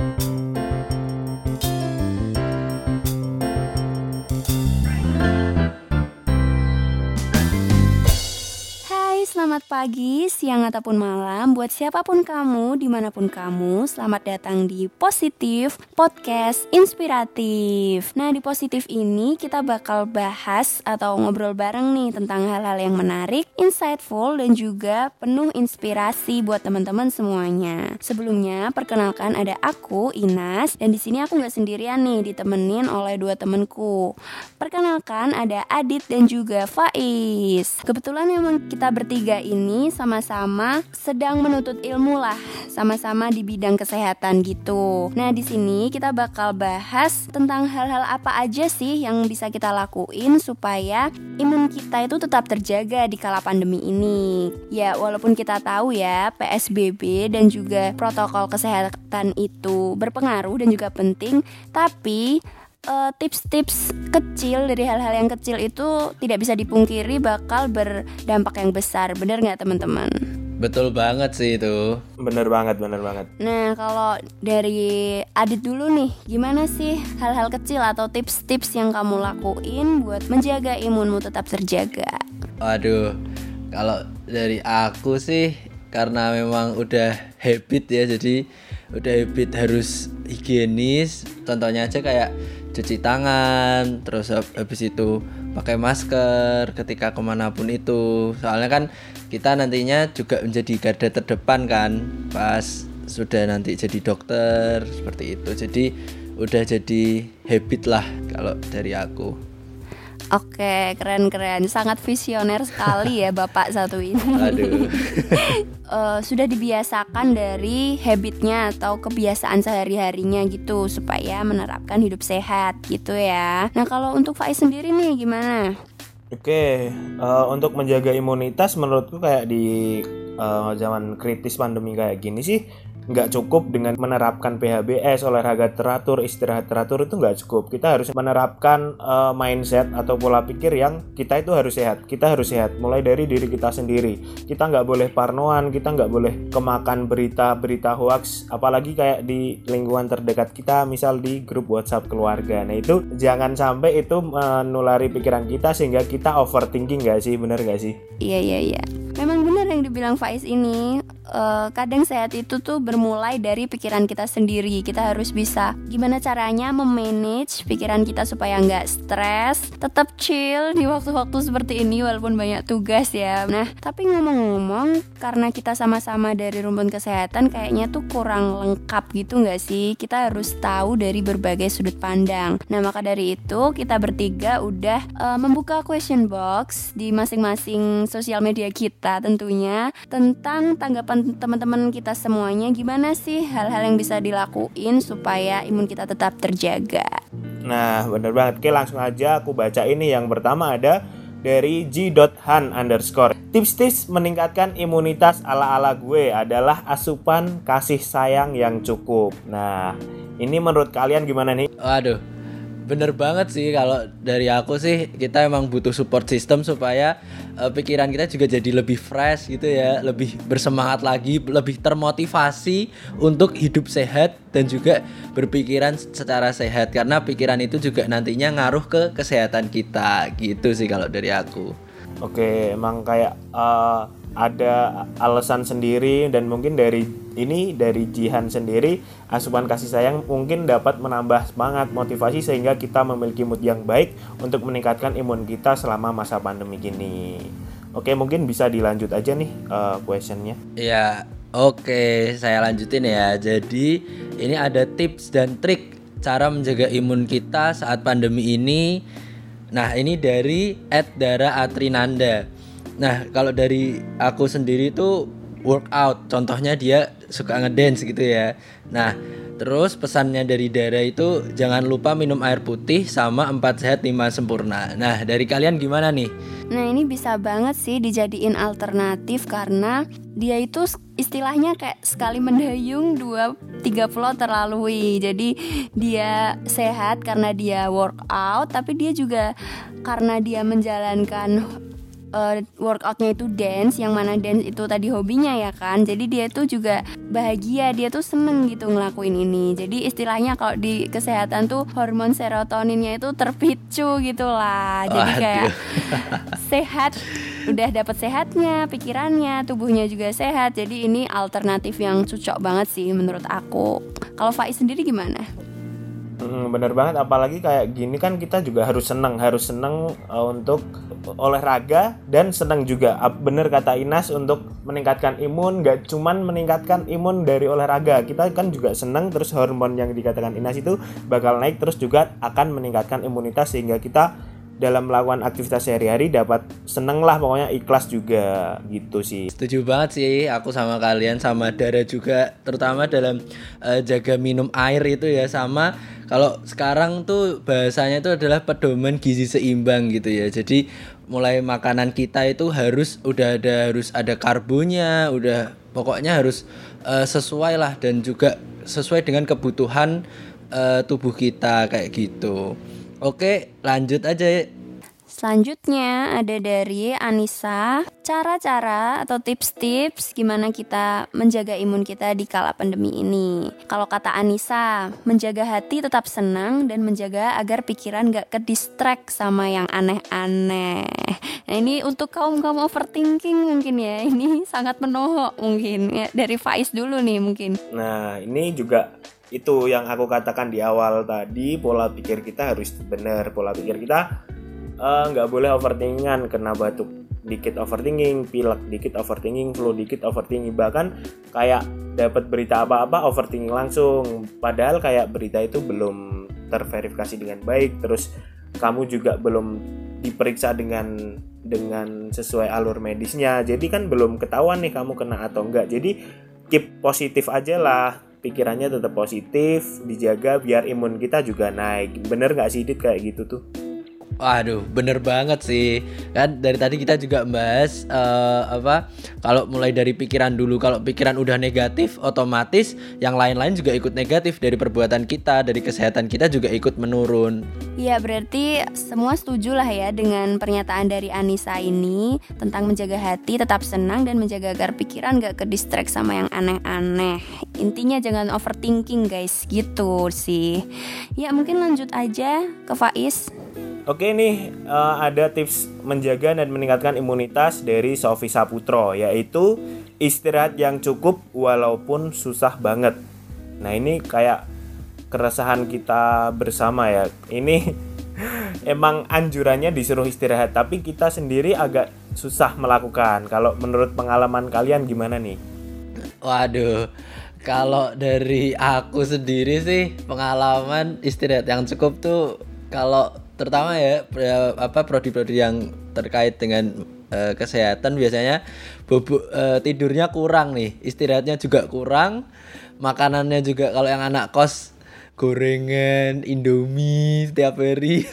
thank you selamat pagi, siang ataupun malam Buat siapa pun kamu, di mana pun kamu. Selamat datang di Positif Podcast Inspiratif. Nah di Positif ini kita bakal bahas atau ngobrol bareng nih Tentang hal-hal yang menarik, insightful, dan juga penuh inspirasi buat teman-teman semuanya. Sebelumnya, perkenalkan ada aku, Inas Dan di sini aku gak sendirian nih, ditemenin oleh dua temenku Perkenalkan ada Adit dan juga Faiz. Kebetulan memang kita bertiga ini sama-sama sedang menuntut ilmu lah, sama-sama di bidang kesehatan gitu. Nah, di sini kita bakal bahas tentang hal-hal apa aja sih yang bisa kita lakuin supaya imun kita itu tetap terjaga di kala pandemi ini. Ya, walaupun kita tahu ya, PSBB dan juga protokol kesehatan itu berpengaruh dan juga penting, tapi uh, tips-tips kecil dari hal-hal yang kecil itu tidak bisa dipungkiri bakal berdampak yang besar. Bener nggak teman-teman? Betul banget sih itu. Bener banget, bener banget. Nah, kalau dari Adit dulu nih, gimana sih hal-hal kecil atau tips-tips yang kamu lakuin buat menjaga imunmu tetap terjaga? Waduh, kalau dari aku sih karena memang udah habit ya, jadi udah habit harus higienis. Contohnya aja kayak cuci tangan terus habis itu pakai masker ketika ke mana pun itu. Soalnya kan kita nantinya juga menjadi garda terdepan kan pas sudah nanti jadi dokter seperti itu. Jadi udah jadi habit lah kalau dari aku Oke, keren-keren. Sangat visioner sekali ya Bapak satu ini. Aduh. uh, sudah dibiasakan dari habitnya atau kebiasaan sehari-harinya gitu supaya menerapkan hidup sehat gitu ya. Nah, kalau untuk Faiz sendiri nih gimana? Oke, uh, untuk menjaga imunitas menurutku kayak di uh, zaman kritis pandemi kayak gini sih nggak cukup dengan menerapkan PHBS olahraga teratur istirahat teratur itu nggak cukup. Kita harus menerapkan uh, mindset atau pola pikir yang kita itu harus sehat. Kita harus sehat mulai dari diri kita sendiri. Kita nggak boleh parnoan kita nggak boleh kemakan berita-berita hoax apalagi kayak di lingkungan terdekat kita misal di grup WhatsApp keluarga. Nah itu jangan sampai itu menulari pikiran kita sehingga kita overthinking nggak sih? Bener nggak sih? Iya iya iya. Memang dibilang Faiz ini uh, kadang sehat itu tuh bermulai dari pikiran kita sendiri. Kita harus bisa gimana caranya memanage pikiran kita supaya nggak stres tetap chill di waktu-waktu seperti ini walaupun banyak tugas ya. Nah tapi ngomong-ngomong karena kita sama-sama dari rumpun kesehatan kayaknya tuh kurang lengkap gitu nggak sih? Kita harus tahu dari berbagai sudut pandang. Nah maka dari itu kita bertiga udah uh, membuka question box di masing-masing sosial media kita kita tentang tanggapan teman-teman kita semuanya gimana sih hal-hal yang bisa dilakuin supaya imun kita tetap terjaga. Nah, bener banget. Oke, langsung aja aku baca ini. Yang pertama ada dari g.han underscore. Tips-tips meningkatkan imunitas ala-ala gue adalah asupan kasih sayang yang cukup. Nah, ini menurut kalian gimana nih? Waduh, bener banget sih kalau dari aku sih kita emang butuh support system supaya uh, pikiran kita juga jadi lebih fresh gitu ya lebih bersemangat lagi lebih termotivasi untuk hidup sehat dan juga berpikiran secara sehat. Karena pikiran itu juga nantinya ngaruh ke kesehatan kita gitu sih kalau dari aku. Oke emang kayak uh, ada alasan sendiri dan mungkin dari ini dari Jihan sendiri asupan kasih sayang mungkin dapat menambah semangat motivasi sehingga kita memiliki mood yang baik untuk meningkatkan imun kita selama masa pandemi gini. Oke mungkin bisa dilanjut aja nih uh, questionnya. Ya oke saya lanjutin ya. Jadi ini ada tips dan trik cara menjaga imun kita saat pandemi ini. Nah ini dari Ed Dara Atrinanda. Nah, kalau dari aku sendiri itu workout. Contohnya dia suka ngedance gitu ya. Nah, terus pesannya dari Dara itu jangan lupa minum air putih sama 4 sehat 5 sempurna. Nah, dari kalian gimana nih? Nah, ini bisa banget sih dijadiin alternatif karena dia itu istilahnya kayak sekali mendayung dua tiga pulau terlalui. Jadi dia sehat karena dia workout, tapi dia juga karena dia menjalankan uh, workoutnya itu dance yang mana dance itu tadi hobinya ya kan. Jadi dia tuh juga bahagia dia tuh seneng gitu ngelakuin ini. Jadi istilahnya kalau di kesehatan tuh hormon serotoninnya itu terpicu gitulah jadi kayak sehat udah dapat sehatnya pikirannya tubuhnya juga sehat. Jadi ini alternatif yang cocok banget sih menurut aku. Kalau Faiz sendiri gimana? Bener banget. Apalagi kayak gini kan kita juga harus seneng harus seneng uh, untuk olahraga dan seneng juga. Bener kata Inas untuk meningkatkan imun gak cuman meningkatkan imun dari olahraga. Kita kan juga seneng terus hormon yang dikatakan Inas itu bakal naik terus juga akan meningkatkan imunitas sehingga kita dalam melakukan aktivitas sehari-hari dapat seneng lah pokoknya ikhlas juga. Gitu sih. Setuju banget sih aku sama kalian sama Dara juga terutama dalam uh, jaga minum air itu ya sama kalau sekarang tuh bahasanya itu adalah pedoman gizi seimbang gitu ya jadi mulai makanan kita itu harus udah ada harus ada karbonnya udah pokoknya harus uh, sesuai lah dan juga sesuai dengan kebutuhan uh, tubuh kita kayak gitu Oke, lanjut aja. Selanjutnya ada dari Anissa, cara-cara atau tips-tips gimana kita menjaga imun kita di kala pandemi ini. Kalau kata Anissa, menjaga hati tetap senang dan menjaga agar pikiran gak ke distract sama yang aneh-aneh. Nah ini untuk kaum-kaum overthinking mungkin ya, ini sangat menohok mungkin. Ya, dari Faiz dulu nih mungkin. Nah ini juga itu yang aku katakan di awal tadi pola pikir kita harus benar pola pikir kita nggak uh, boleh overthinkingan kena batuk dikit overthinking pilek dikit overthinking flu dikit overthinking. Bahkan kayak dapat berita apa-apa overthinking langsung. Padahal kayak berita itu belum terverifikasi dengan baik. Terus kamu juga belum diperiksa dengan dengan sesuai alur medisnya. Jadi kan belum ketahuan nih kamu kena atau enggak jadi keep positif aja lah. Pikirannya tetap positif dijaga biar imun kita juga naik. Bener nggak sih Dit kayak gitu tuh Waduh, bener banget sih. Kan dari tadi kita juga bahas uh, apa? Kalau mulai dari pikiran dulu, kalau pikiran udah negatif, otomatis yang lain-lain juga ikut negatif dari perbuatan kita, dari kesehatan kita juga ikut menurun. Iya, berarti semua setuju lah ya dengan pernyataan dari Anissa ini tentang menjaga hati tetap senang dan menjaga agar pikiran gak ke distract sama yang aneh-aneh. Intinya jangan overthinking guys, gitu sih. Ya mungkin lanjut aja ke Faiz. Oke nih uh, ada tips menjaga dan meningkatkan imunitas dari Sofi Saputro yaitu istirahat yang cukup walaupun susah banget. Nah ini kayak keresahan kita bersama ya. Ini emang anjurannya disuruh istirahat tapi kita sendiri agak susah melakukan. Kalau menurut pengalaman kalian gimana nih? Waduh, kalau dari aku sendiri sih pengalaman istirahat yang cukup tuh kalau terutama ya apa prodi-prodi yang terkait dengan uh, kesehatan biasanya bubuk uh, tidurnya kurang nih istirahatnya juga kurang makanannya juga kalau yang anak kos gorengan indomie setiap hari.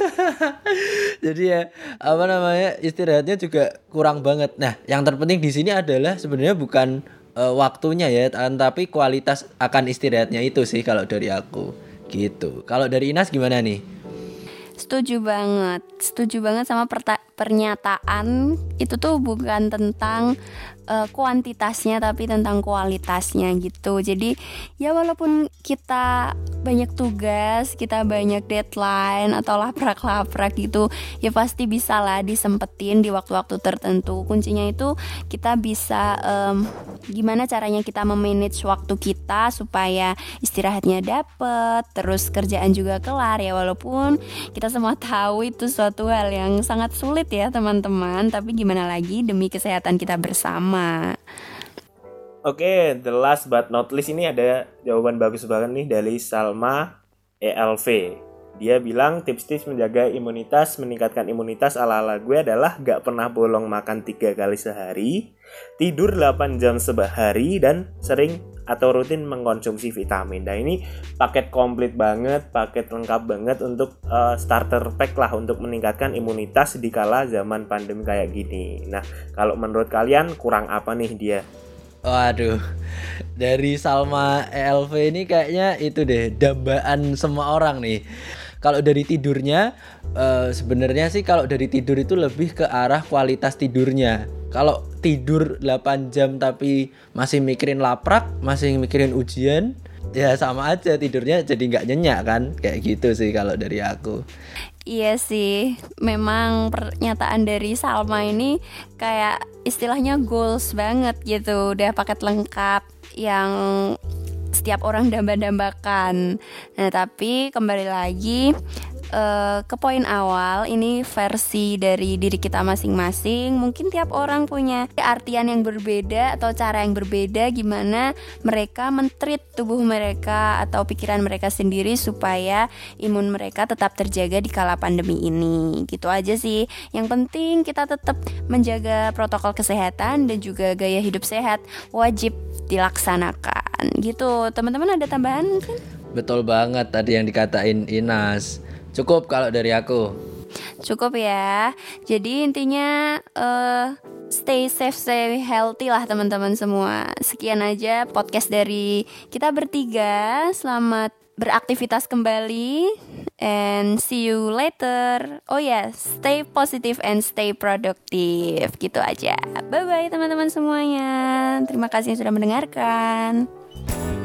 Jadi ya apa namanya istirahatnya juga kurang banget. Nah yang terpenting di sini adalah sebenarnya bukan uh, waktunya ya tapi kualitas akan istirahatnya itu sih kalau dari aku gitu. Kalau dari Inas gimana nih Setuju banget, setuju banget sama pernyataan. Itu tuh bukan tentang uh, kuantitasnya tapi tentang kualitasnya gitu. Jadi ya walaupun kita banyak tugas, kita banyak deadline atau laprak-laprak gitu, ya pasti bisa lah disempetin di waktu-waktu tertentu. Kuncinya itu kita bisa um, gimana caranya kita memanage waktu kita supaya istirahatnya dapet, terus kerjaan juga kelar ya walaupun kita semua tahu itu suatu hal yang sangat sulit ya teman-teman, tapi gimana lagi demi kesehatan kita bersama sama. Oke, okay, the last but not least ini ada jawaban bagus banget nih dari Salma ELV. Dia bilang tips-tips menjaga imunitas, meningkatkan imunitas ala-ala gue adalah gak pernah bolong makan tiga kali sehari, tidur 8 jam sehari, dan sering atau rutin mengkonsumsi vitamin. Nah ini paket komplit banget, paket lengkap banget untuk uh, starter pack lah untuk meningkatkan imunitas di kala zaman pandemi kayak gini. Nah kalau menurut kalian kurang apa nih dia? Waduh, dari Salma ELV ini kayaknya itu deh dambaan semua orang nih kalau dari tidurnya uh, sebenarnya sih kalau dari tidur itu lebih ke arah kualitas tidurnya. Kalau tidur 8 jam tapi masih mikirin laprak masih mikirin ujian ya sama aja tidurnya jadi nggak nyenyak kan? Kayak gitu sih kalau dari aku. Iya sih, memang pernyataan dari Salma ini kayak istilahnya goals banget gitu, udah paket lengkap yang setiap orang damba-dambakan. Nah, tapi kembali lagi uh, ke poin awal ini versi dari diri kita masing-masing. Mungkin tiap orang punya artian yang berbeda atau cara yang berbeda gimana mereka mentreat tubuh mereka atau pikiran mereka sendiri supaya imun mereka tetap terjaga di kala pandemi ini. Gitu aja sih. Yang penting kita tetap menjaga protokol kesehatan dan juga gaya hidup sehat wajib dilaksanakan gitu teman-teman ada tambahan mungkin betul banget tadi yang dikatain Inas Cukup kalau dari aku. Cukup ya. Jadi intinya uh, stay safe, stay healthy lah teman-teman semua. Sekian aja podcast dari kita bertiga. Selamat beraktivitas kembali and see you later. Oh ya, yes, stay positive and stay productive. Gitu aja. Bye bye teman-teman semuanya. Terima kasih sudah mendengarkan. Thank you.